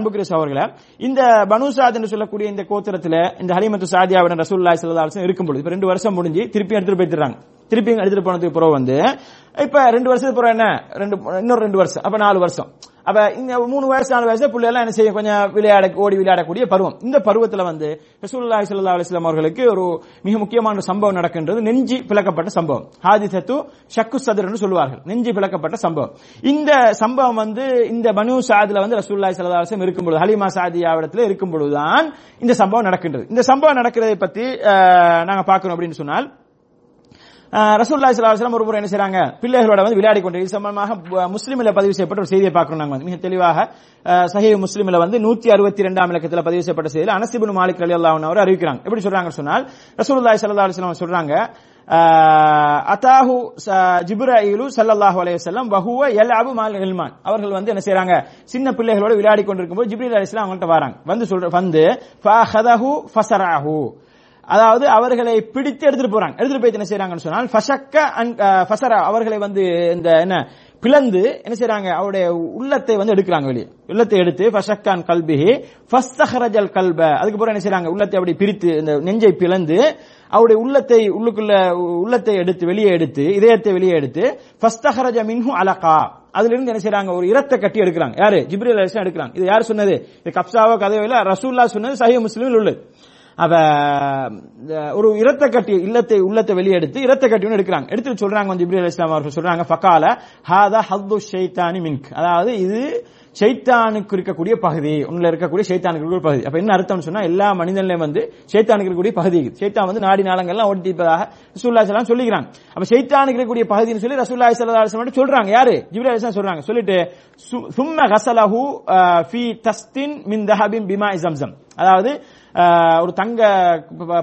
அன்புக்குரிய சகோதரர்களே இந்த பனுசாத் என்று சொல்லக்கூடிய இந்த கோத்திரத்துல இந்த ஹரிமத்து சாதியாவுடன் ரசூல்லாய் சல்லா இருக்கும் பொழுது இப்ப ரெண்டு வருஷம் முடிஞ்சு திருப்பி எடுத்துட்டு போயிடுறாங்க திருப்பி எடுத்துட்டு போனதுக்கு பிறகு வந்து இப்ப ரெண்டு வருஷத்துக்கு பிறகு என்ன? ரெண்டு இன்னொரு ரெண்டு வருஷம். அப்ப நாலு வருஷம். அப்ப இந்த மூணு வயசு நாலு வயசு பிள்ளை எல்லாம் என்ன செய்யும்? கொஞ்சம் விளையாட ஓடி விளையாடக்கூடிய பருவம். இந்த பருவத்துல வந்து ரசூலுல்லாஹி ஸல்லல்லாஹு அலிஸ்லாம் அவர்களுக்கு ஒரு மிக முக்கியமான சம்பவம் நடக்கின்றது. நெஞ்சி பிளக்கப்பட்ட சம்பவம். ஹாதிசத்து ஷக்கு சதுர் என்று சொல்லுவார்கள். நெஞ்சி பிளக்கப்பட்ட சம்பவம். இந்த சம்பவம் வந்து இந்த பனு சாதுல வந்து ரசூல்லா சல்லா அலிஸ்லாம் வஸல்லம் இருக்கும்பொழுது ஹலிமா சாதியாவிடத்துல இருக்கும் பொழுதுதான் இந்த சம்பவம் நடக்கின்றது. இந்த சம்பவம் நடக்கிறதை பத்தி நாங்க பார்க்கணும் அப்படின்னு சொன்னால் ரசூல்லாய் சலாஹம் ஒரு முறை என்ன செய்றாங்க? பிள்ளைகளோட வந்து விளையாடி கொண்டு இது சம்பந்தமாக முஸ்லீமில் பதிவு செய்யப்பட்ட ஒரு செய்தியை பார்க்கணும் நாங்கள் மிக தெளிவாக சஹீஹ் முஸ்லீமில் வந்து நூத்தி அறுபத்தி ரெண்டாம் இலக்கத்தில் பதிவு செய்யப்பட்ட செய்தியில் அனசிபின் மாலிக் அலி அல்லாஹ் அவர் அறிவிக்கிறாங்க. எப்படி சொல்றாங்க சொன்னால் ரசூல்லா ஸல்லல்லாஹு அலைஹி சொல்றாங்க அதாஹு அத்தாஹு ச- ஜிப்ராயிலு சல்லல்லாஹு அலைஹி வஸல்லம் வஹுவ யல்அபு மால் இல்மான். அவர்கள் வந்து என்ன செய்யறாங்க சின்ன பிள்ளைகளோட விளையாடி கொண்டிருக்கும் போது ஜிப்ரீல் அலிஸ்லாம் அவங்கள்ட்ட வராங்க. வந்து சொல்ற வந்து ஃபஹதஹு ஃபசராஹு. அதாவது அவர்களை பிடித்து எடுத்துட்டு போறாங்க. எடுத்துட்டு போய் என்ன செய்யறாங்கன்னு சொன்னால் ஃபஷக்க ஃபசரா அவர்களை வந்து இந்த என்ன பிளந்து என்ன செய்யறாங்க அவருடைய உள்ளத்தை வந்து எடுக்கிறாங்க வெளியே. உள்ளத்தை எடுத்து ஃபஷக்கான் கல்பிஹி ஃபஸ்தஹரஜல் கல்ப. அதுக்கப்புறம் என்ன செய்யறாங்க உள்ளத்தை அப்படி பிரித்து இந்த நெஞ்சை பிளந்து அவருடைய உள்ளத்தை உள்ளுக்குள்ள உள்ளத்தை எடுத்து வெளியே எடுத்து இதயத்தை வெளியே எடுத்து ஃபஸ்தஹரஜ மின்ஹு அலகா. அதுல இருந்து என்ன செய்யறாங்க ஒரு இரத்த கட்டி எடுக்கிறாங்க. யாரு? ஜிப்ரீல் எடுக்கிறாங்க. இது யார் சொன்னது? இது கப்சாவோ கதையோ இல்ல ரசூல்லா சொன்னது சஹி முஸ்லீமில் உள்ளது. அவ ஒரு இரத்த கட்டி இல்லத்தை உள்ளத்தை வெளியெடுத்து இரத்த கட்டி ஒன்று எடுக்கிறாங்க. எடுத்து சொல்றாங்க வந்து இப்ராஹிம் இஸ்லாம் அவர்கள் சொல்றாங்க ஃபகால ஹாதா ஹத்து ஷைத்தானி மின்க். அதாவது இது ஷைத்தானுக்கு இருக்கக்கூடிய பகுதி உள்ள இருக்கக்கூடிய ஷைத்தானுக்கு இருக்கக்கூடிய பகுதி. அப்ப என்ன அர்த்தம்னு சொன்னா எல்லா மனிதன்லயும் வந்து சைத்தானுக்கு இருக்கக்கூடிய பகுதி சைத்தான் வந்து நாடி நாளங்கள்லாம் ஓட்டிப்பதாக ரசூல்லா சலாம் சொல்லிக்கிறாங்க. அப்ப சைத்தானுக்கு இருக்கக்கூடிய பகுதின்னு சொல்லி ரசூல்லா ஸல்லல்லாஹு அலைஹி சொல்றாங்க. யாரு? ஜிப்ரா அலைஹிஸ்ஸலாம் சொல்றாங்க. சொல்லிட்டு சு- சும்ம ஹசலஹு ஃபி தஸ்தின் மின் தஹபின் பிமா ஜம்சம். அதாவது ஒரு தங்க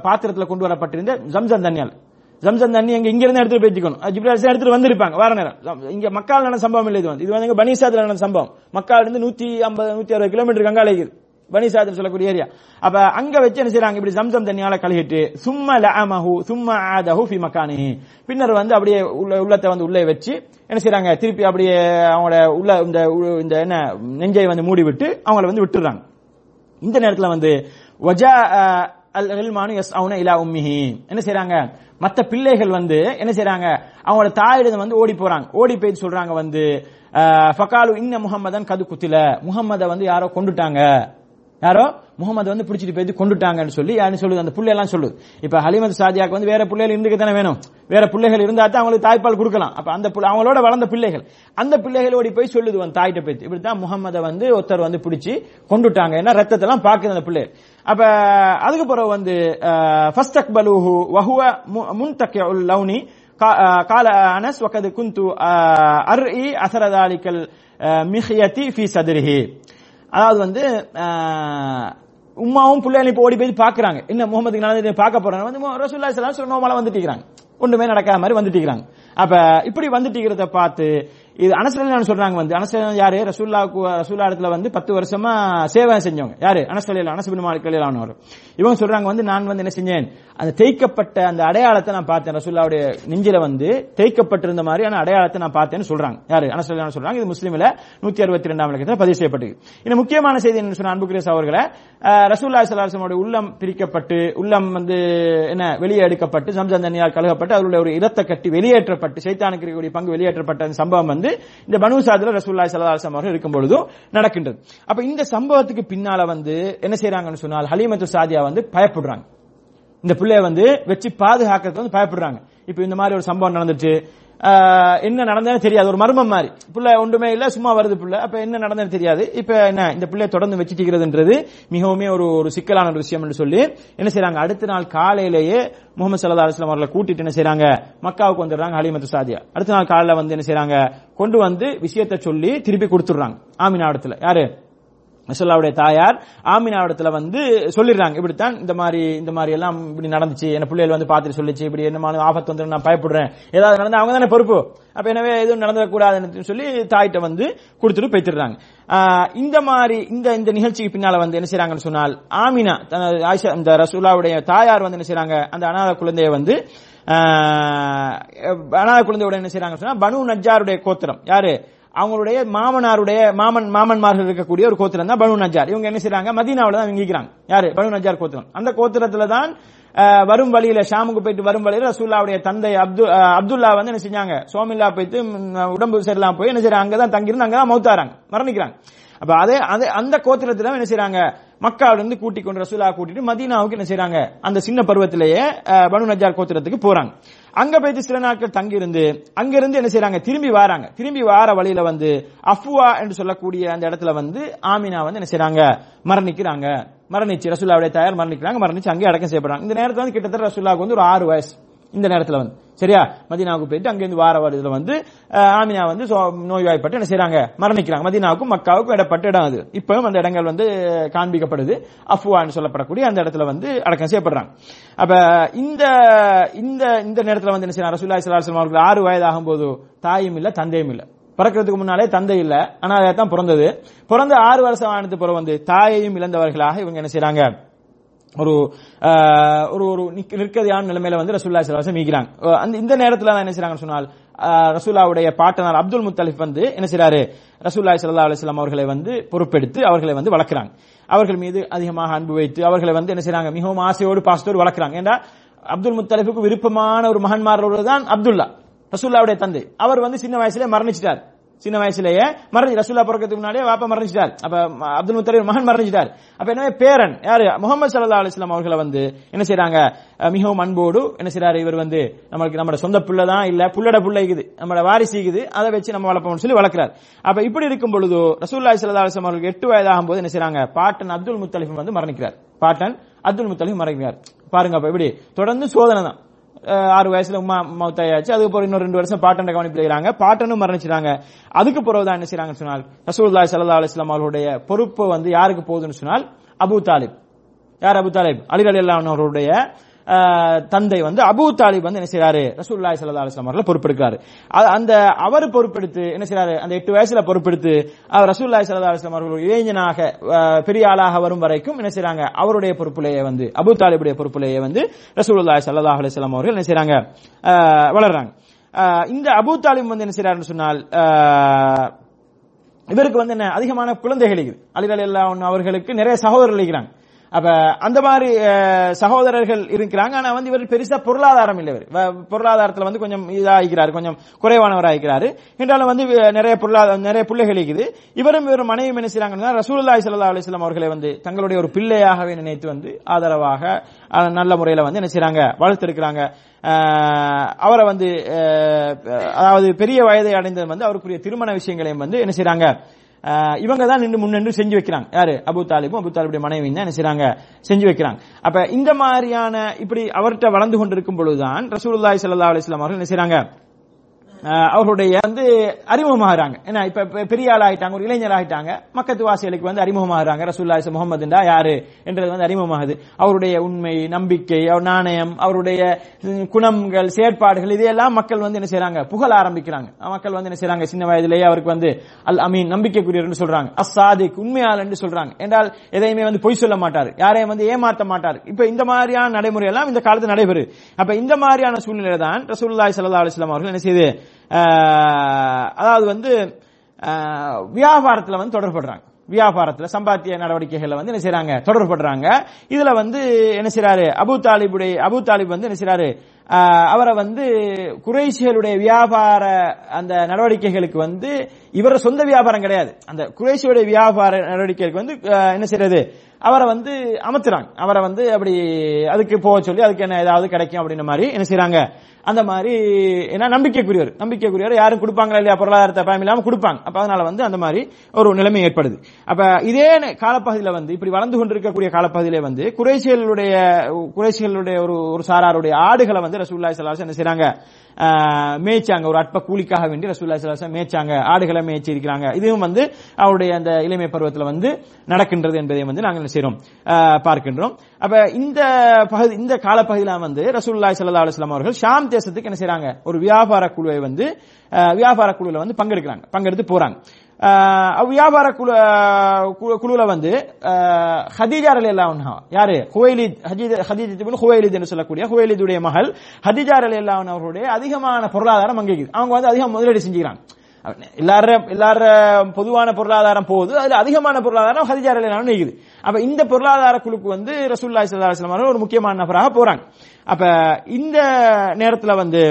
பாத்திரத்தில் கொண்டு வரப்பட்டிருந்த ஜம்சம் தண்ணியால் ஜம்சம் தண்ணி எங்க இங்க இருந்து எடுத்துட்டு பேச்சுக்கணும் ஜிப்ரீல் எடுத்துட்டு வந்திருப்பாங்க. வேற நேரம். இங்க மக்கால் நடந்த சம்பவம் இல்லை இது வந்து. இது வந்து பனிசாத்துல நடந்த சம்பவம். மக்கால் இருந்து நூத்தி ஐம்பது நூத்தி அறுபது கிலோமீட்டர் அங்கால இருக்குது பனிசாத்தில் சொல்லக்கூடிய ஏரியா. அப்ப அங்க வச்சு என்ன செய்யறாங்க இப்படி ஜம்சம் தண்ணியால கழுகிட்டு சும்மா லஅமஹு சும்மா ஆதஹு ஃபி மக்கானிஹி. பின்னர் வந்து அப்படியே உள்ள உள்ளத்தை வந்து உள்ளே வச்சு என்ன செய்யறாங்க திருப்பி அப்படியே அவங்களோட உள்ள இந்த உ- இந்த என்ன நெஞ்சை வந்து மூடி விட்டு அவங்கள வந்து விட்டுறாங்க. இந்த நேரத்துல வந்து வஜா அல் எஸ் அவுன இலா உம்மிஹி. என்ன செய்யறாங்க மற்ற பிள்ளைகள் வந்து என்ன செய்யறாங்க அவங்களோட தாயிடம் வந்து ஓடி போறாங்க. ஓடி போய் சொல்றாங்க வந்து ஃபகாலு இன்ன முகமதன் கது குத்தில. முகம்மதை வந்து யாரோ கொண்டுட்டாங்க. யாரோ? முகமது வந்து பிடிச்சிட்டு போய் கொண்டுட்டாங்கன்னு சொல்லி யாருன்னு சொல்லுது? அந்த புள்ளை எல்லாம் சொல்லுது. இப்ப ஹலிமத் சாதியாக்கு வந்து வேற பிள்ளைகள் இருந்துக்க தானே வேணும். வேற பிள்ளைகள் இருந்தா தான் அவங்களுக்கு தாய்ப்பால் கொடுக்கலாம். அப்ப அந்த புள்ள- அவங்களோட வளர்ந்த பிள்ளைகள். அந்த பிள்ளைகள் ஓடி போய் சொல்லுது வந்து தாயிட்ட போய் இப்படித்தான் முகமதை வந்து ஒருத்தர் வந்து பிடிச்சி கொண்டுட்டாங்க. ஏன்னா ரத்தத்தை எல்லாம் பாக்குது அந்த பிள்ளை அப்ப அதுக்கு பிறகு வந்து ஃபர்ஸ்ட் அக்பலூஹு வஹுவ முன்தக்கிய லவுனி கா- கால அனஸ் வகது குந்து அர்இ அசரதாலிக்கல் மிஹியத்தி ஃபி சதுரிஹி. அதாவது வந்து உம்மாவும் பிள்ளைகளும் இப்போ ஓடி போய் பாக்குறாங்க. என்ன முகமதுக்கு நடந்து பார்க்க போறாங்க? வந்து ரசூல்லா ரசூலுல்லாஹி சொன்னோமால வந்துட்டு இருக்கிறாங்க. ஒன்றுமே நடக்காத மாதிரி வந்துட்டீங்க அப்ப இப்படி வந்துட்டீங்கிறத பார்த்து இது அனசலில் சொல்றாங்க வந்து. அனசல் யாரு? ரசூல்லா ரசூல்லா இடத்துல வந்து பத்து வருஷமா சேவை செஞ்சவங்க. யாரு? அனசலில் அனசபின் மாலிக் ஆனவர் இவங்க சொல்றாங்க வந்து நான் வந்து என்ன செஞ்சேன்? அந்த தேய்க்கப்பட்ட அந்த அடையாளத்தை நான் பார்த்தேன். ரசூல்லாவுடைய நெஞ்சில வந்து தேய்க்கப்பட்டிருந்த மாதிரியான அடையாளத்தை நான் பார்த்தேன்னு சொல்றாங்க. யாரு? அனசலில் சொல்றாங்க. இது முஸ்லீம்ல நூத்தி அறுபத்தி ரெண்டாம் இலக்கத்தில் பதிவு செய்யப்பட்டது இந்த முக்கியமான செய்தி என்ன சொன்ன அன்புக்குரிய அவர்களை ரசூல்லா சலாசனுடைய உள்ளம் பிரிக்கப்பட்டு உள்ளம் வந்து என்ன வெளியே எடுக்கப்பட்டு சம்சந்தனியால் கழுகப்பட்டு அவருடைய ஒரு இரத்த கட்டி வெளியேற்றப்பட்டு சைத்தானுக்கு இருக்கக்கூடிய பங்கு வெளியேற்றப்பட்ட அந்த சம்பவம் வந்து இந்த பனுசாதுல ரசூல்லாய் ரசூல்லா சலாசம் அவர்கள் இருக்கும் பொழுதும் நடக்கின்றது. அப்ப இந்த சம்பவத்துக்கு பின்னால வந்து என்ன செய்யறாங்கன்னு சொன்னால் ஹலீமத்து சாதியா வந்து பயப்படுறாங்க. இந்த பிள்ளைய வந்து வச்சு பாதுகாக்கிறது வந்து பயப்படுறாங்க. இப்ப இந்த மாதிரி ஒரு சம்பவம் நடந்துச்சு என்ன நடந்ததுன்னு தெரியாது. ஒரு மர்மம் மாதிரி. பிள்ளை ஒன்றுமே இல்ல சும்மா வருது பிள்ளை. அப்ப என்ன நடந்ததுன்னு தெரியாது. இப்ப என்ன இந்த பிள்ளைய தொடர்ந்து வச்சுட்டிருக்கிறதுன்றது மிகவும் ஒரு ஒரு சிக்கலான ஒரு விஷயம் என்று சொல்லி என்ன செய்யறாங்க அடுத்த நாள் காலையிலேயே முகமது சல்லா அலுவலாம் அவர்களை கூட்டிட்டு என்ன செய்யறாங்க மக்காவுக்கு வந்துடுறாங்க ஹலிமத்து சாதியா. அடுத்த நாள் காலையில வந்து என்ன செய்யறாங்க கொண்டு வந்து விஷயத்தை சொல்லி திருப்பி கொடுத்துடுறாங்க. ஆமினா இடத்துல யாரு? ரசூல்லாவுடைய தாயார் ஆமினாவிடத்துல வந்து சொல்லிடுறாங்க. இப்படித்தான் இந்த மாதிரி இந்த மாதிரி எல்லாம் இப்படி நடந்துச்சு. என்ன பிள்ளைகள் வந்து பார்த்துட்டு சொல்லிச்சு. இப்படி என்னமான ஆபத்து வந்து நான் பயப்படுறேன். ஏதாவது நடந்தா அவங்க தானே பொறுப்பு. அப்ப எனவே எதுவும் நடந்துடக்கூடாதுன்னு சொல்லி தாயிட்ட வந்து கொடுத்துட்டு போய்த்திடுறாங்க. இந்த மாதிரி இந்த இந்த நிகழ்ச்சிக்கு பின்னால வந்து என்ன செய்யறாங்கன்னு சொன்னால் ஆமினா தனது ஆயிஷா இந்த ரசூலாவுடைய தாயார் வந்து என்ன செய்யறாங்க அந்த அனாத குழந்தைய வந்து அனாத குழந்தையோட என்ன செய்யறாங்கன்னு சொன்னா பனு நஜ்ஜாருடைய கோத்திரம். யாரு? அவங்களுடைய மாமனாருடைய மாமன் மாமன்மார்கள் இருக்கக்கூடிய ஒரு கோத்திரம் தான் பனு நஜார் இவங்க என்ன செய்யறாங்க மதீனாவில் தான் இங்கிக்கிறாங்க யாரு? பனு நஜார் கோத்திரம். அந்த கோத்திரத்துல தான் வரும் வழியில ஷாமுக்கு போயிட்டு வரும் வழியில ரசூல்லாவுடைய தந்தை அப்து அப்துல்லா வந்து என்ன செஞ்சாங்க? சோமில்லா போயிட்டு உடம்பு சரியில்லாம போய் என்ன செய்யறாங்க அங்கதான் தங்கியிருந்து அங்கதான் மௌத்தாராங்க மரணிக்கிறாங்க. அப்ப அதே அதே அந்த கோத்திரத்துல என்ன செய்யறாங்க மக்காவில இருந்து கூட்டிக் கொண்டு ரசூலா கூட்டிட்டு மதீனாவுக்கு என்ன செய்யறாங்க அந்த சின்ன பருவத்திலேயே பனு நஜார் கோத்திரத்துக்கு போறாங்க. அங்க போயிட்டு சில நாட்கள் தங்கியிருந்து அங்கிருந்து என்ன செய்யறாங்க திரும்பி வராங்க. திரும்பி வார வழியில வந்து அஃபுவா என்று சொல்லக்கூடிய அந்த இடத்துல வந்து ஆமினா வந்து என்ன செய்யறாங்க மரணிக்கிறாங்க. மரணிச்சு ரசுல்லாவுடைய தயார் மரணிக்கிறாங்க. மரணிச்சு அங்கே அடக்கம் செய்யப்படுறாங்க. இந்த நேரத்தில் வந்து கிட்டத்தட்ட ரசுல்லாவுக்கு வந்து ஒரு ஆறு வயசு. இந்த நேரத்தில் வந்து. சரியா? மதீனாவுக்கு போயிட்டு அங்கிருந்து வார வழியில வந்து ஆமினா வந்து சோ- நோய்வாய்ப்பட்டு என்ன செய்யறாங்க மரணிக்கிறாங்க. மதீனாவுக்கும் மக்காவுக்கும் இடப்பட்ட இடம் அது. இப்பவும் அந்த இடங்கள் வந்து காண்பிக்கப்படுது. அஃப்வான்னு சொல்லப்படக்கூடிய அந்த இடத்துல வந்து அடக்கம் செய்யப்படுறாங்க. அப்ப இந்த இந்த இந்த நேரத்தில் வந்து என்ன செய்யறாங்க ரசூல்லா ஸல்லல்லாஹு அவர்கள் ஆறு வயது ஆகும்போது தாயும் இல்ல தந்தையும் இல்ல. பிறக்கிறதுக்கு முன்னாலே தந்தை இல்ல. ஆனால் தான் பிறந்தது. பிறந்த ஆறு வருஷம் ஆனது பிறகு வந்து தாயையும் இழந்தவர்களாக இவங்க என்ன செய்யறாங்க ஒரு ஒரு ஒரு நிற்கதையான நிலைமையில வந்து ரசூல்லா சிலாசம் மீக்கிறாங்க அந்த இந்த நேரத்தில் தான் என்ன செய்றாங்கன்னு சொன்னால் ரசூல்லாவுடைய பாட்டனார் அப்துல் முத்தலிப் வந்து என்ன செய்றாரு? ரசூல்லா சல்லா அலிஸ்லாம் அவர்களை வந்து பொறுப்பெடுத்து அவர்களை வந்து வளர்க்குறாங்க. அவர்கள் மீது அதிகமாக அன்பு வைத்து அவர்களை வந்து என்ன செய்றாங்க? மிகவும் ஆசையோடு பாசத்தோடு வளர்க்குறாங்க. ஏன்னா அப்துல் முத்தலிஃபுக்கு விருப்பமான ஒரு மகன்மாரோடு தான் அப்துல்லா ரசூல்லாவுடைய தந்தை. அவர் வந்து சின்ன வயசுல மரணிச்சிட்டார். சின்ன வயசுலயே மறைஞ்சு ரசூல்லா பிறக்கிறதுக்கு முன்னாடியே வாப்பா மறைஞ்சிட்டார் அப்ப அப்துல் முத்தலிப் மகன் மறைஞ்சிட்டார் அப்ப எனவே பேரன் யாரு? முகமது சல்லா அலிஸ்லாம் அவர்களை வந்து என்ன செய்யறாங்க மிகவும் அன்போடு என்ன செய்யறாரு இவர் வந்து நம்மளுக்கு நம்ம சொந்த பிள்ளை தான் இல்ல புள்ளட பிள்ளைக்குது இருக்குது. நம்மளோட வாரிசு இருக்குது. அதை வச்சு நம்ம வளர்ப்போம்னு சொல்லி வளர்க்கிறார். அப்ப இப்படி இருக்கும் பொழுது ரசூல்லா சல்லா அலிஸ்லாம் அவர்களுக்கு எட்டு வயதாகும் போது என்ன செய்யறாங்க பாட்டன் அப்துல் முத்தலிஃப் வந்து மரணிக்கிறார் பாட்டன் அப்துல் முத்தலிஃப் மரணிக்கிறார் பாருங்க அப்ப இப்படி தொடர்ந்து சோதனை தான். ஆறு வயசுல உமா மௌத்தாயாச்சு அதுக்கப்புறம் இன்னும் ரெண்டு வருஷம் பாட்டன் கவனிப்பு செய்றாங்க பாட்டனும் மரணிச்சிட்டாங்க. அதுக்கு பிறகு தான் என்ன செய்றாங்கன்னு சொன்னால் ரசூலுல்லாஹி சல்லா அலைஹி அவர்களுடைய பொறுப்பு வந்து யாருக்கு போகுதுன்னு சொன்னால் அபு தாலிப். யார் அபு தாலிப்? அலி அலி அவருடைய தந்தை வந்து அபூ தாலிப் வந்து என்ன செய்யறாரு ரசூல்லாய் சல்லா அலைஹி அவர்கள் அவர்களை பொறுப்பெடுக்கிறாரு. அந்த அவர் பொறுப்பெடுத்து என்ன செய்யறாரு அந்த எட்டு வயசுல பொறுப்பெடுத்து அவர் ரசூல்லாய் சல்லா அலைஹி அவர்கள் இளைஞனாக பெரிய ஆளாக வரும் வரைக்கும் என்ன செய்யறாங்க அவருடைய பொறுப்புலேயே வந்து அபு தாலிபுடைய பொறுப்புலேயே வந்து ரசூல்லாய் சல்லா அலைஹி அவர்கள் என்ன செய்யறாங்க வளர்றாங்க. இந்த அபு தாலிம் வந்து என்ன செய்யறாருன்னு சொன்னால் இவருக்கு வந்து என்ன அதிகமான குழந்தைகள் இருக்குது அலிகள் எல்லாம் அவர்களுக்கு நிறைய சகோதரர்கள் இருக்கிறாங்க. அப்ப அந்த மாதிரி சகோதரர்கள் இருக்கிறாங்க. ஆனா வந்து இவர் பெருசா பொருளாதாரம் இல்லை இவர். வ- பொருளாதாரத்துல வந்து கொஞ்சம் இதாகிறாரு கொஞ்சம் குறைவானவராகிறாரு என்றாலும் வந்து நிறைய பொருளாதார நிறைய பிள்ளைகள் இருக்குது. இவரும் இவர் மனைவி என்ன செய்றாங்கன்னா ரசூலுல்லாஹி ஸல்லல்லாஹு அலைஹி அவர்களை வந்து தங்களுடைய ஒரு பிள்ளையாகவே நினைத்து வந்து ஆதரவாக நல்ல முறையில வந்து என்ன செய்றாங்க வளர்த்திருக்கிறாங்க. அவரை வந்து அதாவது பெரிய வயதை அடைந்தது வந்து அவருக்குரிய திருமண விஷயங்களையும் வந்து என்ன செய்றாங்க இவங்க தான் நின்று முன்னின்று செஞ்சு வைக்கிறாங்க. யாரு? அபு தாலிபும் அபு தாலிபுடைய மனைவி தான் என்ன செய்யறாங்க செஞ்சு வைக்கிறாங்க. அப்ப இந்த மாதிரியான இப்படி அவர்கிட்ட வளர்ந்து கொண்டிருக்கும் பொழுதுதான் ரசூலுல்லாஹி சல்லா அலிஸ்லாம் அவர்கள் என்ன செய்யறாங்க அவர்களுடைய வந்து அறிமுகமாகறாங்க. ஏன்னா இப்ப பெரிய ஆள் ஆயிட்டாங்க ஒரு இளைஞர் ஆயிட்டாங்க மக்கத்து வாசிகளுக்கு வந்து அறிமுகமாகறாங்க. ரசூல்லாய் முகமதுண்டா யாரு என்றது வந்து அறிமுகமாகுது. அவருடைய உண்மை நம்பிக்கை அவர் நாணயம் அவருடைய குணங்கள் செயற்பாடுகள் இதையெல்லாம் மக்கள் வந்து என்ன செய்யறாங்க புகழ ஆரம்பிக்கிறாங்க. மக்கள் வந்து என்ன செய்யறாங்க சின்ன வயதிலேயே அவருக்கு வந்து அல் அமீன் நம்பிக்கைக்குரியர் என்று சொல்றாங்க. அசாதிக் உண்மையாளர் என்று சொல்றாங்க. என்றால் எதையுமே வந்து பொய் சொல்ல மாட்டார். யாரையும் வந்து ஏமாற்ற மாட்டார். இப்ப இந்த மாதிரியான நடைமுறை எல்லாம் இந்த காலத்தில் நடைபெறுது. அப்ப இந்த மாதிரியான சூழ்நிலை தான் ரசூல்லாய் சல்லா அலைஹி அவர்கள் என்ன செய்து அதாவது வந்து வியாபாரத்தில் வந்து தொடர்படுறாங்க வியாபாரத்தில் சம்பாத்திய நடவடிக்கைகளை வந்து என்ன செய்யறாங்க தொடர்படுறாங்க இதுல வந்து என்ன செய்யறாரு அபு தாலிபுடைய அபு தாலிப் வந்து என்ன செய்யறாரு அவரை வந்து குறைஷிகளுடைய வியாபார அந்த நடவடிக்கைகளுக்கு வந்து இவர சொந்த வியாபாரம் கிடையாது. அந்த குறைஷியுடைய வியாபார நடவடிக்கைகளுக்கு வந்து என்ன செய்யறது அவரை வந்து அமர்த்துறாங்க அவரை வந்து அப்படி அதுக்கு போக சொல்லி அதுக்கு என்ன ஏதாவது கிடைக்கும் அப்படின்ற மாதிரி என்ன செய்யறாங்க அந்த மாதிரி என்ன நம்பிக்கைக்குரியவர். நம்பிக்கைக்குரியவர் யாரும் கொடுப்பாங்களா இல்லையா? பொருளாதாரத்தை பயம் இல்லாமல் கொடுப்பாங்க. அப்ப அதனால வந்து அந்த மாதிரி ஒரு நிலைமை ஏற்படுது. அப்ப இதே காலப்பகுதியில் வந்து இப்படி வளர்ந்து கொண்டிருக்கக்கூடிய காலப்பகுதியில வந்து குறைசிகளுடைய குறைசிகளுடைய ஒரு ஒரு சாராருடைய ஆடுகளை வந்து ரசூல்லாய் சலாஸ் என்ன செய்யறாங்க மேய்ச்சாங்க. ஒரு அற்ப கூலிக்காக வேண்டி ரசூல்லா சலாஸ் மேய்ச்சாங்க. ஆடுகளை மேய்ச்சி இருக்கிறாங்க இதுவும் வந்து அவருடைய அந்த இளமை பருவத்தில் வந்து நடக்கின்றது என்பதை வந்து நாங்கள் என்ன செய்யறோம் பார்க்கின்றோம். அப்ப இந்த பகுதி இந்த காலப்பகுதியில வந்து ரசூல்லாய் சல்லா அலுவலாம் அவர்கள் ஷாம் தேசத்துக்கு என்ன செய்யறாங்க ஒரு வியாபார குழுவை வந்து வியாபார குழுல வந்து பங்கெடுக்கிறாங்க பங்கெடுத்து போறாங்க. வியாபார குழு குழுல வந்து ஆஹ், ஹதீஜா ரலியல்லாஹு யாரு? ஹுவைலித் ஹதீஜ் ஹுவைலித் என்று சொல்லக்கூடிய ஹுவைலிதுடைய மகள் ஹதீஜா அலி அல்லா அவர்களுடைய அதிகமான பொருளாதாரம் அங்கே அவங்க வந்து அதிகம் முதலீடு செஞ்சுக்கிறாங்க. எல்லார எல்லார பொதுவான பொருளாதாரம் போகுது அதுல அதிகமான பொருளாதாரம் ஹதிஜார் ரலியல்லாஹு நிக்குது. அப்ப இந்த பொருளாதார குழுக்கு வந்து ரசூலுல்லாஹி ஸல்லல்லாஹு ஒரு முக்கியமான நபராக போறாங்க. அப்ப இந்த நேரத்துல வந்து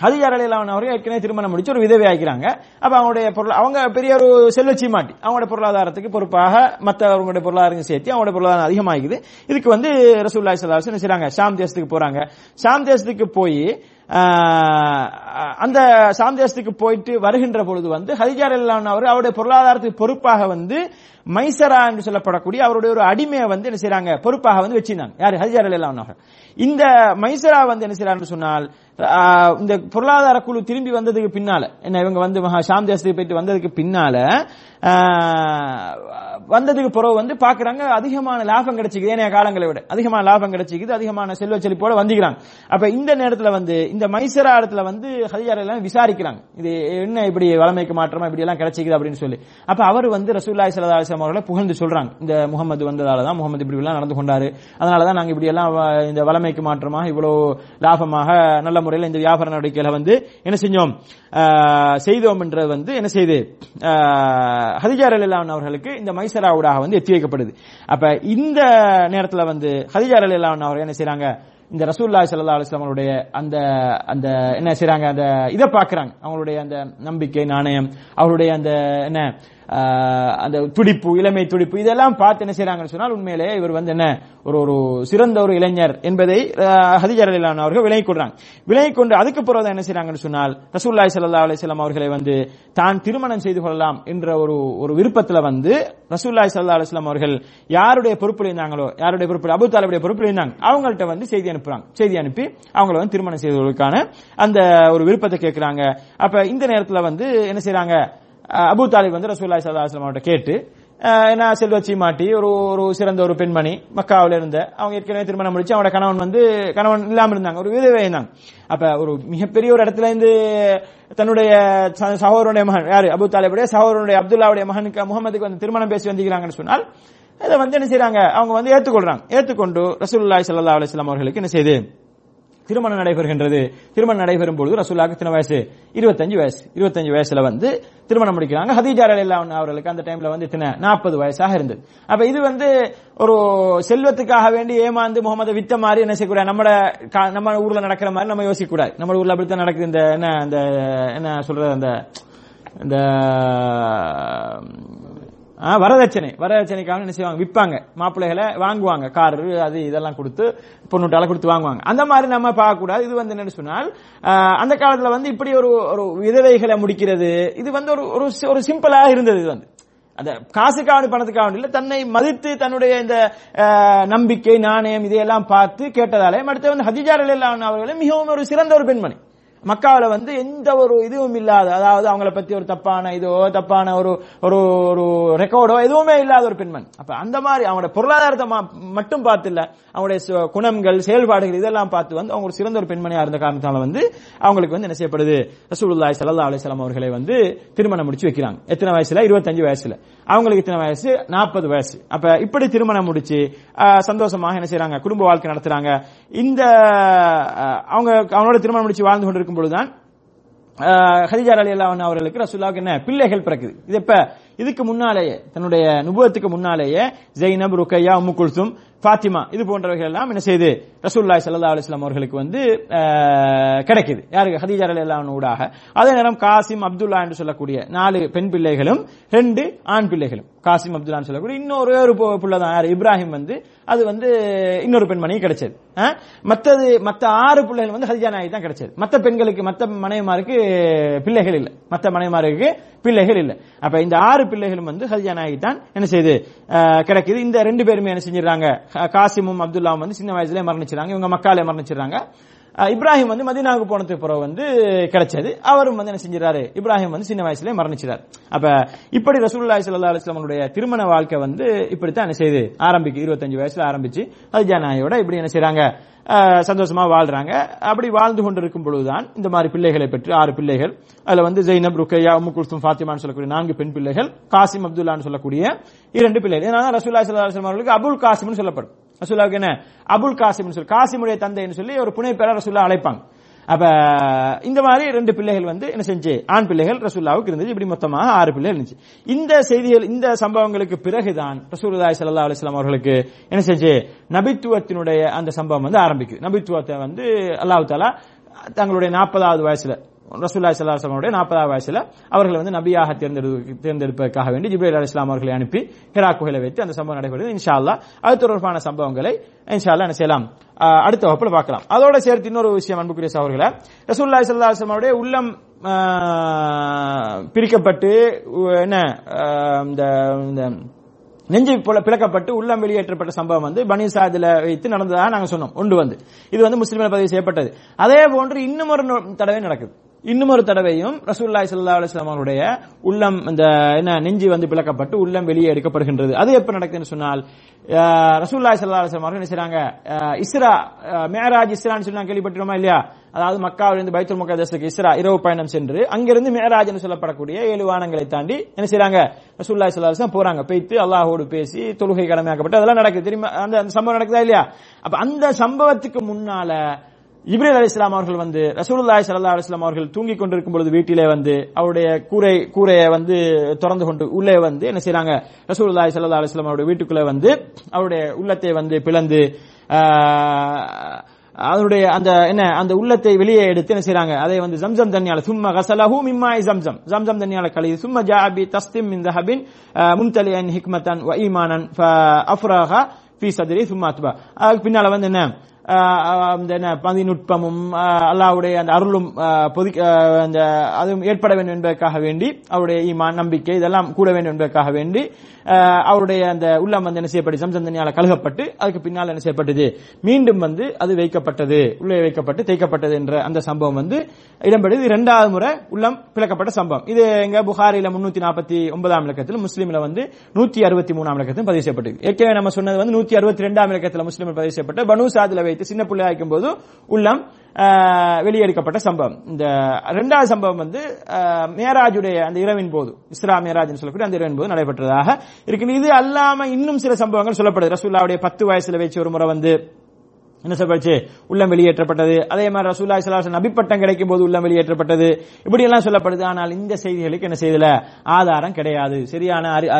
ஹதிஜா ரலியல்லாஹு அவர்கள் ஏற்கனவே திருமணம் முடிச்சு ஒரு விதவி ஆகிறாங்க அப்ப அவங்களுடைய பொருள் அவங்க பெரிய ஒரு செல்வச்சி மாட்டி. அவங்களுடைய பொருளாதாரத்துக்கு பொறுப்பாக மற்றவங்களுடைய பொருளாதாரம் சேர்த்து அவங்களுடைய பொருளாதாரம் அதிகமாகிது இதுக்கு வந்து ரசூலுல்லாஹி ஸல்லல்லாஹு அலைஹி வஸல்லம் செய்றாங்க? ஷாம் தேசத்துக்கு போறாங்க. ஷாம் தேசத்துக்கு போய் அந்த சாம்தேசத்துக்கு போயிட்டு வருகின்ற பொழுது வந்து ஹதிஜா ரலியல்லாஹு அவர் அவருடைய பொருளாதாரத்துக்கு பொறுப்பாக வந்து மைசரா என்று சொல்லப்படக்கூடிய அவருடைய ஒரு அடிமையை வந்து என்ன செய்யறாங்க பொறுப்பாக வந்து வச்சிருந்தாங்க. யார்? ஹதிஜா ரலியல்லாஹு இந்த மைசரா வந்து என்ன செய்றாங்கன்னு சொன்னால் இந்த பொருளாதார குழு திரும்பி வந்ததுக்கு பின்னால என்ன இவங்க வந்து மகா ஷாம் தேசத்துக்கு போயிட்டு வந்ததுக்கு பின்னால வந்ததுக்கு பிறகு வந்து பாக்குறாங்க அதிகமான லாபம் கிடைச்சிக்குது. ஏனைய காலங்களை விட அதிகமான லாபம் கிடைச்சிக்குது அதிகமான செல்வ செழிப்போட வந்துக்கிறாங்க. அப்ப இந்த நேரத்துல வந்து இந்த மைசரா இடத்துல வந்து ஹதியார் எல்லாம் விசாரிக்கிறாங்க. இது என்ன இப்படி வளமைக்கு மாற்றமா இப்படி எல்லாம் கிடைச்சிக்குது அப்படின்னு சொல்லி. அப்ப அவர் வந்து ரசூல்லாய் சல்லா அலிஸ்லாம் அவர்களை புகழ்ந்து சொல்றாங்க. இந்த முகமது வந்ததால தான் முகமது இப்படி எல்லாம் நடந்து கொண்டாரு. அதனால தான் நாங்க இப்படி எல்லாம் வ- இந்த வளமைக்கு மாற்றமாக இவ்வளவு லாபமாக நல்ல முறையில் இந்த வியாபார நடவடிக்கைகளை வந்து என்ன செஞ்சோம்? செய்தோம் என்றது வந்து என்ன செய்து? ஹதிஜார் அலிலான் அவர்களுக்கு இந்த மைசரா ஊடாக வந்து எத்தி வைக்கப்படுது. அப்ப இந்த நேரத்தில் வந்து ஹதிஜார் அலிலான் அவர்கள் என்ன செய்யறாங்க இந்த ரசூல்லா சல்லா அலைஹி அந்த அந்த என்ன செய்யறாங்க அந்த இதை பாக்குறாங்க அவங்களுடைய அந்த நம்பிக்கை நாணயம் அவருடைய அந்த என்ன அந்த துடிப்பு இளமை துடிப்பு இதெல்லாம் பார்த்து என்ன செய்யறாங்கன்னு சொன்னால் உண்மையிலே இவர் வந்து என்ன ஒரு ஒரு சிறந்த ஒரு இளைஞர் என்பதை ஹதிஜர் அலிலான் அவர்கள் விலகி கொள்றாங்க விலகி கொண்டு அதுக்கு பிறகு என்ன செய்யறாங்கன்னு சொன்னால் ரசூல்லாய் சல்லா அலிஸ்லாம் அவர்களை வந்து தான் திருமணம் செய்து கொள்ளலாம் என்ற ஒரு ஒரு விருப்பத்தில் வந்து ரசூல்லாய் சல்லா அலிஸ்லாம் அவர்கள் யாருடைய பொறுப்பில் இருந்தாங்களோ யாருடைய பொறுப்பில் அபு தாலிபுடைய பொறுப்பில் இருந்தாங்க அவங்கள்ட்ட வந்து செய்தி அனுப்புறாங்க. செய்தி அனுப்பி அவங்கள வந்து திருமணம் செய்வதற்கான அந்த ஒரு விருப்பத்தை கேட்கிறாங்க. அப்ப இந்த நேரத்தில் வந்து என்ன செய்யறாங்க அபூ தாலிப் வந்து ரசூல்லாய் ஸல்லல்லாஹு அலைஹி கேட்டு அஹ் என்ன செல்வச்சி மாட்டி ஒரு ஒரு சிறந்த ஒரு பெண்மணி மக்காவில் இருந்த அவங்க ஏற்கனவே திருமணம் முடிச்சு அவங்களோட கணவன் வந்து கணவன் இல்லாமல் இருந்தாங்க ஒரு விதவை இருந்தாங்க. அப்ப ஒரு மிகப்பெரிய ஒரு இடத்துல இருந்து தன்னுடைய சகோதரனுடைய மகன் யாரு? அபு தாலிபுடைய சகோதரனுடைய அப்துல்லாவுடைய மகனுக்கு முகமதுக்கு வந்து திருமணம் பேசி வந்திருக்கிறாங்கன்னு சொன்னால் இதை வந்து என்ன செய்யறாங்க அவங்க வந்து ஏத்துக்கொள்றாங்க ஏத்துக்கொண்டு ரசூல்லாய் சல்லா அலைஹி அவர்களுக்கு என்ன செய்யுது திருமணம் நடைபெறுகின்றது. திருமணம் நடைபெறும் பொழுது ரசூலாக்கு எத்தனை வயசு? இருபத்தஞ்சு வயசு. இருபத்தஞ்சு வயசுல வந்து திருமணம் முடிக்கிறாங்க. ஹதீஜா ரலியல்லாஹு அவர்களுக்கு அந்த டைம்ல வந்து இத்தனை நாற்பது வயசாக இருந்தது. அப்ப இது வந்து ஒரு செல்வத்துக்காக வேண்டி ஏமாந்து முகமது வித்த மாதிரி என்ன செய்யக்கூடாது? நம்ம கா- நம்ம ஊர்ல நடக்கிற மாதிரி நம்ம யோசிக்க கூடாது நம்ம ஊர்ல அப்படித்தான் நடக்குது. இந்த என்ன அந்த என்ன சொல்றது? அந்த இந்த வரதட்சணை. வரதட்சணைக்காக என்ன செய்வாங்க? விற்பாங்க. மாப்பிள்ளைகளை வாங்குவாங்க. கார் அது இதெல்லாம் கொடுத்து பொண்ணுட்டால கொடுத்து வாங்குவாங்க. அந்த மாதிரி நம்ம பார்க்கக்கூடாது. இது வந்து என்னன்னு சொன்னால் அந்த காலத்துல வந்து இப்படி ஒரு ஒரு விதவைகளை முடிக்கிறது இது வந்து ஒரு ஒரு சிம்பிளாக இருந்தது இது வந்து. அந்த காசுக்காக பணத்துக்காக இல்ல தன்னை மதித்து தன்னுடைய இந்த நம்பிக்கை நாணயம் இதையெல்லாம் பார்த்து கேட்டதாலே அடுத்து வந்து ஹதிஜார் அவர்களும் மிகவும் ஒரு சிறந்த ஒரு பெண்மணி. மக்காவில் வந்து எந்த ஒரு இதுவும் இல்லாத அதாவது அவங்கள பத்தி ஒரு தப்பான இதோ தப்பான ஒரு ஒரு ஒரு ரெக்கார்டோ எதுவுமே இல்லாத ஒரு பெண்மண். அப்ப அந்த மாதிரி அவங்களோட பொருளாதாரத்தை மட்டும் பார்த்து இல்ல அவங்களுடைய சு- குணங்கள் செயல்பாடுகள் இதெல்லாம் பார்த்து வந்து அவங்க ஒரு சிறந்த ஒரு பெண்மணியா இருந்த காரணத்தால வந்து அவங்களுக்கு வந்து என்ன செய்யப்படுது? ரசூலுல்லாய் சல்லா அலிஸ்லாம் அவர்களை வந்து திருமணம் முடிச்சு வைக்கிறாங்க. எத்தனை வயசுல? இருபத்தஞ்சு வயசுல. அவங்களுக்கு இத்தனை வயசு? நாற்பது வயசு. அப்ப இப்படி திருமணம் முடிச்சு சந்தோஷமாக என்ன செய்யறாங்க குடும்ப வாழ்க்கை நடத்துறாங்க. இந்த அவங்க அவங்களோட திருமணம் முடிச்சு வாழ்ந்து இருக்கும் பொழுதுதான் ஆஹ், அலி அல்லாஹ் அவர்களுக்கு ரசூல்லாவுக்கு என்ன பிள்ளைகள் பிறக்குது. இது இப்ப இதுக்கு முன்னாலேயே தன்னுடைய நுபுவத்துக்கு முன்னாலேயே ஜெய்னப் ருக்கையா உம்மு குல்சும் ஃபாத்திமா இது போன்றவைகள் எல்லாம் என்ன செய்து ரசூல்லாய் சல்லா அலுவலாம் அவர்களுக்கு வந்து ஆஹ், கிடைக்குது. யாருக்கு? அலி ரலியல்லாஹு ஊடாக. அதே நேரம் காசிம் அப்துல்லா என்று சொல்லக்கூடிய நாலு பெண் பிள்ளைகளும் ரெண்டு ஆண் பிள்ளைகளும். காசிம் அப்துல்லான்னு சொல்லக்கூடிய இன்னொரு ஒரு பு- தான் யார்? இப்ராஹிம் வந்து அது வந்து இன்னொரு பெண்மணி கிடைச்சது. மற்றது மற்ற ஆறு பிள்ளைகள் வந்து ஹதிஜா நாயகி தான் கிடைச்சது. மற்ற பெண்களுக்கு மற்ற மனைவிமாருக்கு பிள்ளைகள் இல்ல. மற்ற மனைவிமாருக்கு பிள்ளைகள் இல்ல. அப்ப இந்த ஆறு பிள்ளைகளும் வந்து ஹதிஜா நாயகி தான் என்ன செய்யுது கிடைக்குது. இந்த ரெண்டு பேருமே என்ன செஞ்சிடறாங்க? காசிமும் அப்துல்லாவும் வந்து சின்ன வயசுல மரணிச்சிடறாங்க. இவங்க மக்காலே மரணிச்சிடறாங்க. இப்ராஹிம் வந்து மதினாவுக்கு போனதுக்கு பிறகு வந்து கிடைச்சது. அவரும் வந்து என்ன செஞ்சாரு இப்ராஹிம் வந்து சின்ன வயசுல மரணிச்சிட்டார். அப்ப இப்படி ரசூல்லாய் சல்லா அலைஹி திருமண வாழ்க்கை வந்து இப்படித்தான் என்ன செய்யுது ஆரம்பிக்கு. இருபத்தஞ்சு வயசுல ஆரம்பிச்சு ஹதிஜா நாயோட இப்படி என்ன செய்யறாங்க சந்தோஷமா வாழ்றாங்க. அப்படி வாழ்ந்து கொண்டிருக்கும் பொழுதுதான் இந்த மாதிரி பிள்ளைகளை பெற்று ஆறு பிள்ளைகள். அதுல வந்து ஜெய்னப் ருக்கையா உம்மு குல்சும் ஃபாத்திமான்னு சொல்லக்கூடிய நான்கு பெண் பிள்ளைகள் காசிம் அப்துல்லான்னு சொல்லக்கூடிய இரண்டு பிள்ளைகள். ஏன்னா ரசூல்லா சல்லா அலைஹி அவர்களுக்கு அபுல் காசிம்னு சொல்லப்படும். ரசூல்லாவுக்கு என்ன? அபுல் காசிம் சொல்லி காசிமுடைய தந்தைன்னு சொல்லி ஒரு புனை பேரா ரசூல்லா அழைப்பாங்க. அப்ப இந்த மாதிரி ரெண்டு பிள்ளைகள் வந்து என்ன செஞ்சு ஆண் பிள்ளைகள் ரசூல்லாவுக்கு இருந்துச்சு இப்படி மொத்தமாக ஆறு பிள்ளைகள் இருந்துச்சு. இந்த செய்திகள் இந்த சம்பவங்களுக்கு பிறகுதான் ரசூலுல்லாஹி சல்லா அலிஸ்லாம் அவர்களுக்கு என்ன செஞ்சு நபித்துவத்தினுடைய அந்த சம்பவம் வந்து ஆரம்பிக்குது. நபித்துவத்தை வந்து அல்லாஹ் தாலா தங்களுடைய நாற்பதாவது வயசுல ரசூல்லாய் சல்லாஹனுடைய நாற்பதாவது வயசுல அவர்களை வந்து நபியாக தேர்ந்தெடு தேர்ந்தெடுப்பதற்காக வேண்டி ஜிப்ரேல் அலி இஸ்லாம் அவர்களை அனுப்பி ஹிரா குகையில வைத்து அந்த சம்பவம் நடைபெறுது இன்ஷா அல்லாஹ் அது தொடர்பான சம்பவங்களை இன்ஷா என்ன செய்யலாம் அடுத்த வகுப்பில் பார்க்கலாம். அதோட சேர்த்து இன்னொரு விஷயம் அன்புக்குரிய சகோதரர்களை ரசூல்லா இஸ்லா அவருடைய உள்ளம் பிரிக்கப்பட்டு என்ன இந்த இந்த நெஞ்சு பிளக்கப்பட்டு உள்ளம் வெளியேற்றப்பட்ட சம்பவம் வந்து பனி சாதில வைத்து நடந்ததாக நாங்கள் சொன்னோம். ஒன்று வந்து. இது வந்து முஸ்லீம்கள் பதிவு செய்யப்பட்டது. அதே போன்று இன்னும் ஒரு நொ- தடவை நடக்குது. இன்னும் ஒரு தடவையும் ரசூல்லாய் சல்லா அலுவலாம் அவருடைய உள்ளம் இந்த என்ன நெஞ்சு வந்து பிளக்கப்பட்டு உள்ளம் வெளியே எடுக்கப்படுகின்றது. அது எப்ப நடக்குதுன்னு சொன்னால் ரசூல்லாய் சல்லா அலுவலாம் அவர்கள் என்ன செய்றாங்க? இஸ்ரா மேராஜ் இஸ்ரான்னு சொல்லி கேள்விப்பட்டிருமா இல்லையா? அதாவது மக்காவிலிருந்து பைத்துல் முகதஸுக்கு இஸ்ரா இரவு பயணம் சென்று அங்கிருந்து மேராஜ் என்று சொல்லப்படக்கூடிய ஏழு வானங்களை தாண்டி என்ன செய்றாங்க? ரசூல்லாய் சல்லா அலுவலாம் போறாங்க. போயிட்டு அல்லாஹோடு பேசி தொழுகை கடமையாக்கப்பட்டு அதெல்லாம் நடக்குது. தெரியுமா? அந்த அந்த சம்பவம் நடக்குதா இல்லையா? அப்ப அந்த சம்பவத்துக்கு முன்னால இப்ரேல் அலி இஸ்லாம் அவர்கள் வந்து ரசூலுல்லாய் சல்லா அலிஸ்லாம் அவர்கள் தூங்கிக் கொண்டிருக்கும் பொழுது வீட்டிலே வந்து அவருடைய கூரை கூரையை வந்து திறந்து கொண்டு உள்ளே வந்து என்ன செய்யறாங்க ரசூலுல்லாய் சல்லா அலிஸ்லாம் அவருடைய வீட்டுக்குள்ளே வந்து அவருடைய உள்ளத்தை வந்து பிளந்து அதனுடைய அந்த என்ன அந்த உள்ளத்தை வெளியே எடுத்து என்ன செய்யறாங்க அதை வந்து ஜம்சம் தண்ணியால சும்மா கசலஹு மிம்மாய் ஜம்சம். ஜம்சம் தண்ணியால கழி சும்மா ஜாபி தஸ்திம் மின் தஹபின் முன்தலியன் ஹிக்மத்தன் வ ஈமானன் அஃப்ராஹா ஃபீ சதிரி சும்மா அத்பா. அதுக்கு பின்னால வந்து என்ன? அந்த என்ன பதிநுட்பமும் ஆஹ் அந்த அருளும் பொதி அந்த அதுவும் ஏற்பட வேண்டும் என்பதற்காக வேண்டி அவருடைய ஈமான் நம்பிக்கை இதெல்லாம் கூட வேண்டும் என்பதற்காக வேண்டி அவருடைய அந்த உள்ளம் வந்து என்ன செய்யப்பட்டு சம்சந்தனியால் கழுகப்பட்டு அதுக்கு பின்னால் என்ன செய்யப்பட்டது? மீண்டும் வந்து அது வைக்கப்பட்டது உள்ளே வைக்கப்பட்டு தேய்க்கப்பட்டது என்ற அந்த சம்பவம் வந்து இடம்பெற்றது இரண்டாவது முறை உள்ளம் பிளக்கப்பட்ட சம்பவம். இது எங்க புகாரில முன்னூத்தி நாற்பத்தி ஒன்பதாம் இலக்கத்தில் முஸ்லீம்ல வந்து நூத்தி அறுபத்தி மூணாம் இலக்கத்தில் பதிவு செய்யப்பட்டது ஏற்கனவே நம்ம சொன்னது வந்து நூத்தி அறுபத்தி ரெண்டாம் இலக்கத்தில் முஸ்லீம் பதிவு செய்யப்பட்ட பனு சாதில வைத்து சின்ன பிள்ளை ஆக்கும் போது உள்ளம் ஆஹ், வெளியெடுக்கப்பட்ட சம்பவம். இந்த இரண்டாவது சம்பவம் வந்து ஆஹ், மேராஜுடைய அந்த இரவின் போது இஸ்ரா மேராஜ் சொல்லக்கூடிய அந்த இரவின் போது நடைபெற்றதாக இருக்கு. இது அல்லாம இன்னும் சில சம்பவங்கள் சொல்லப்படுது. ரசூல்லாவுடைய பத்து வயசுல வச்சு ஒரு முறை வந்து என்ன சொல்லப்படுச்சு உள்ளம் வெளியேற்றப்பட்டது. அதே மாதிரி ரசூல்லா சலாசன் நபிப்பட்டம் கிடைக்கும் போது உள்ளம் வெளியேற்றப்பட்டது. இப்படி எல்லாம் சொல்லப்படுது. ஆனால் இந்த செய்திகளுக்கு என்ன செய்யல? ஆதாரம் கிடையாது. சரியான அறி-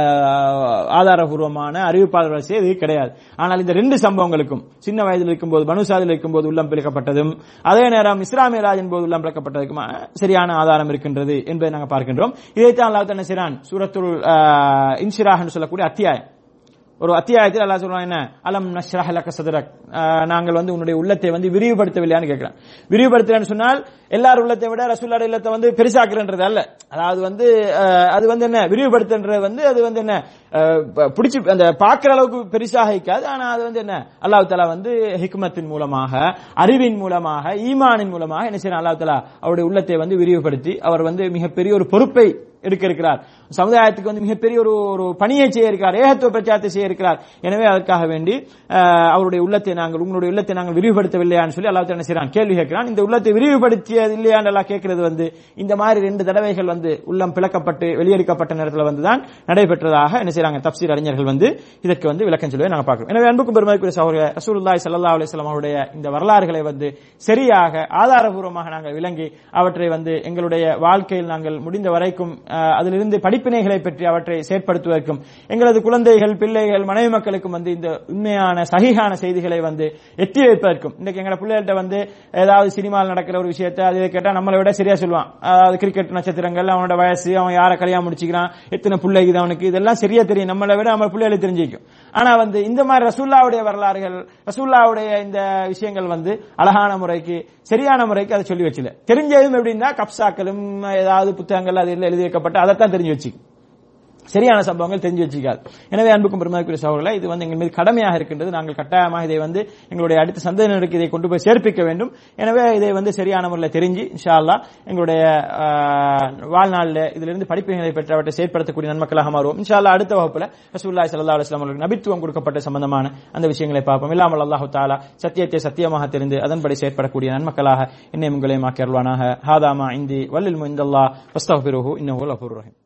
ஆதாரபூர்வமான அறிவிப்பாளர்கள் செய்தி கிடையாது. ஆனால் இந்த ரெண்டு சம்பவங்களுக்கும் சின்ன வயதில் இருக்கும்போது பனுசாதில் இருக்கும்போது உள்ளம் பிளக்கப்பட்டதும் அதே நேரம் இஸ்லாமிய ராஜின் போது உள்ளம் பிளக்கப்பட்டதுக்கும் சரியான ஆதாரம் இருக்கின்றது என்பதை நாங்கள் பார்க்கின்றோம். இதைத்தான் அல்லாஹ் என்ன செய்றான்? சூரத்துல் ஆஹ், சொல்லக்கூடிய அத்தியாயம். ஒரு அத்தியாயத்தில் அல்லா சொல்றான் என்ன? அலம் நஷ்ரஹ் லக சதுரக். நாங்கள் வந்து உன்னுடைய உள்ளத்தை வந்து விரிவுபடுத்தவில்லையான்னு கேட்கிறேன். விரிவுபடுத்தலன்னு சொன்னால் எல்லார் உள்ளத்தை விட ரசூல்லாட இல்லத்தை வந்து பெருசாக்குறன்றது அல்ல. அதாவது வந்து அது வந்து என்ன? விரிவுபடுத்துன்றது வந்து அது வந்து என்ன? பிடிச்சி அந்த பார்க்குற அளவுக்கு பெருசாக இருக்காது ஆனால் அது வந்து என்ன? அல்லாஹ் தலா வந்து ஹிக்மத்தின் மூலமாக அறிவின் மூலமாக ஈமானின் மூலமாக என்ன செய்யணும் அல்லாஹ் தலா அவருடைய உள்ளத்தை வந்து விரிவுபடுத்தி அவர் வந்து மிகப்பெரிய ஒரு பொறுப்பை எடுக்க இருக்கிறார். சமுதாயத்துக்கு வந்து மிகப்பெரிய ஒரு ஒரு பணியை செய்ய இருக்கிறார். ஏகத்துவ பிரச்சாரத்தை செய்ய இருக்கிறார். எனவே அதற்காக வேண்டி அவருடைய உள்ளத்தை நாங்கள் உங்களுடைய உள்ளத்தை நாங்கள் விரிவுபடுத்தவில்லையான்னு சொல்லி அல்லாஹ் என்ன செய்யறான் கேள்வி கேட்கிறான். இந்த உள்ளத்தை விரிவுபடுத்தியது இல்லையான்னு எல்லாம் கேட்கிறது வந்து இந்த மாதிரி ரெண்டு தடவைகள் வந்து உள்ளம் பிளக்கப்பட்டு வெளியெடுக்கப்பட்ட நேரத்தில் வந்து தான் நடைபெற்றதாக என்ன செய்யறாங்க தப்சீர் அறிஞர்கள் வந்து இதற்கு வந்து விளக்கம் சொல்லுவதை நாங்கள் பார்க்கிறோம். எனவே அன்புக்கும் பெருமைக்குரிய சகோதர ரசூல்லாய் சல்லா அலிஸ்லாம் அவருடைய இந்த வரலாறுகளை வந்து சரியாக ஆதாரபூர்வமாக நாங்கள் விளங்கி அவற்றை வந்து எங்களுடைய வாழ்க்கையில் நாங்கள் முடிந்த வரைக்கும் அதிலிருந்து படிப்பினைகளை பற்றி அவற்றை செயற்படுத்துவதற்கும் எங்களது குழந்தைகள் பிள்ளைகள் மனைவி மக்களுக்கும் வந்து இந்த உண்மையான சகிகான செய்திகளை வந்து எட்டி வைப்பதற்கும் இன்றைக்கு எங்களோட பிள்ளைகள்ட்ட வந்து ஏதாவது சினிமாவில் நடக்கிற ஒரு விஷயத்தை அதை கேட்டால் நம்மளை விட சரியா சொல்லுவான். அதாவது கிரிக்கெட் நட்சத்திரங்கள் அவனோட வயசு அவன் யாரை கல்யாணம் முடிச்சுக்கிறான் எத்தனை பிள்ளைகள் அவனுக்கு இதெல்லாம் சரியா தெரியும். நம்மளை விட நம்ம பிள்ளைகளை தெரிஞ்சிக்கும். ஆனா வந்து இந்த மாதிரி ரசூல்லாவுடைய வரலாறுகள் ரசூல்லாவுடைய இந்த விஷயங்கள் வந்து அழகான முறைக்கு சரியான முறைக்கு அதை சொல்லி வச்சுல தெரிஞ்சதும் எப்படின்னா கப்சாக்களும் ஏதாவது புத்தகங்கள் அதில் எழுதி வைக்கப்பட்டு அதைத்தான் தெரிஞ்சு வச்சுக்கும் சரியான சம்பவங்கள் தெரிஞ்சு வச்சுக்காது. எனவே அன்புக்கும் பெருமாக்குரிய சகோதரர்களை இது வந்து எங்கள் மீது கடமையாக இருக்கின்றது. நாங்கள் கட்டாயமாக இதை வந்து எங்களுடைய அடுத்த சந்ததியினருக்கு இதை கொண்டு போய் சேர்ப்பிக்க வேண்டும். எனவே இதை வந்து சரியான முறையில் தெரிஞ்சு இன்ஷா அல்லாஹ் எங்களுடைய வாழ்நாளில் இதிலிருந்து படிப்புகளை பெற்றவற்றை செயற்படுத்தக்கூடிய நன்மக்களாக மாறுவோம். இன்ஷா அல்லா அடுத்த வகுப்பில் ரசூல்லாய் சல்லா அலுவலாம் அவர்களுக்கு நபித்துவம் கொடுக்கப்பட்ட சம்பந்தமான அந்த விஷயங்களை பார்ப்போம். இல்லாமல் அல்லாஹ் தாலா சத்தியத்தை சத்தியமாக தெரிந்து அதன்படி செயற்படக்கூடிய நன்மக்களாக என்னை உங்களையும் ஆக்கியருள்வானாக ஹாதாமா இந்தி வல்லில் முந்தல்லா வஸ்தஃபிருஹு இன்னும் லஃபூர் ரஹீம்.